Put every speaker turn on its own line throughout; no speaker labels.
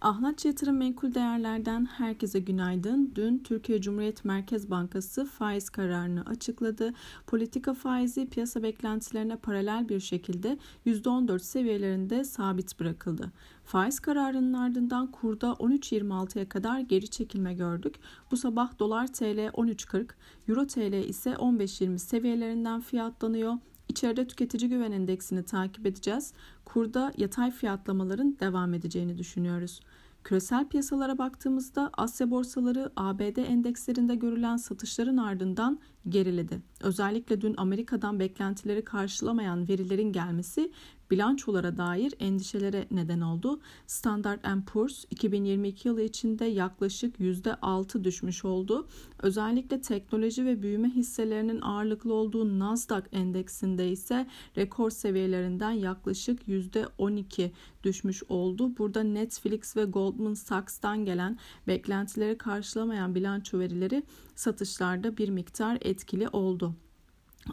Ahlatçı Yatırım Menkul Değerler'den herkese günaydın. Dün Türkiye Cumhuriyet Merkez Bankası faiz kararını açıkladı. Politika faizi piyasa beklentilerine paralel bir şekilde %14 seviyelerinde sabit bırakıldı. Faiz kararının ardından kurda 13.26'ya kadar geri çekilme gördük. Bu sabah dolar TL 13.40, euro TL ise 15.20 seviyelerinden fiyatlanıyor. İçeride tüketici güven endeksini takip edeceğiz. Kurda yatay fiyatlamaların devam edeceğini düşünüyoruz. Küresel piyasalara baktığımızda Asya borsaları ABD endekslerinde görülen satışların ardından geriledi. Özellikle dün Amerika'dan beklentileri karşılamayan verilerin gelmesi bilançolara dair endişelere neden oldu. Standard Poor's 2022 yılı içinde yaklaşık %6 düşmüş oldu. Özellikle teknoloji ve büyüme hisselerinin ağırlıklı olduğu Nasdaq endeksinde ise rekor seviyelerinden yaklaşık %12 düşmüş oldu. Burada Netflix ve Goldman Sachs'tan gelen beklentileri karşılamayan bilanço verileri satışlarda bir miktar etkili oldu.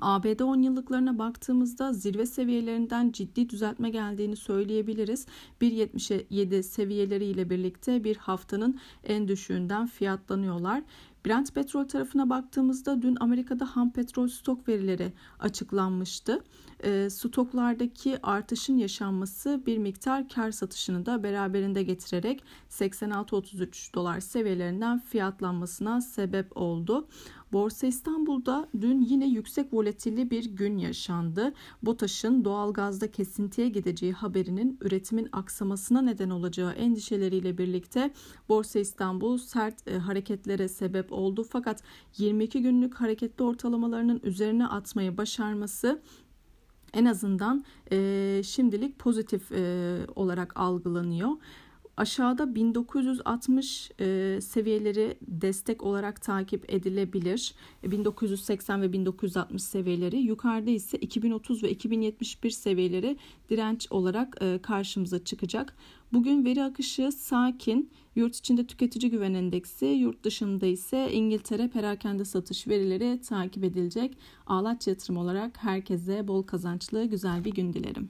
ABD 10 yıllıklarına baktığımızda zirve seviyelerinden ciddi düzeltme geldiğini söyleyebiliriz. 1.77 seviyeleriyle birlikte bir haftanın en düşüğünden fiyatlanıyorlar. Brent petrol tarafına baktığımızda dün Amerika'da ham petrol stok verileri açıklanmıştı. E, stoklardaki artışın yaşanması bir miktar kar satışını da beraberinde getirerek 86-33 dolar seviyelerinden fiyatlanmasına sebep oldu. Borsa İstanbul'da dün yine yüksek volatilli bir gün yaşandı. BOTAŞ'ın doğalgazda kesintiye gideceği haberinin üretimin aksamasına neden olacağı endişeleriyle birlikte Borsa İstanbul sert e, hareketlere sebep oldu. Fakat 22 günlük hareketli ortalamalarının üzerine atmayı başarması en azından e, şimdilik pozitif e, olarak algılanıyor. Aşağıda 1960 e, seviyeleri destek olarak takip edilebilir. 1980 e, ve 1960 seviyeleri. Yukarıda ise 2030 ve 2071 seviyeleri direnç olarak e, karşımıza çıkacak. Bugün veri akışı sakin. Yurt içinde tüketici güven endeksi, yurt dışında ise İngiltere perakende satış verileri takip edilecek. Ağlaç yatırım olarak herkese bol kazançlı güzel bir gün dilerim.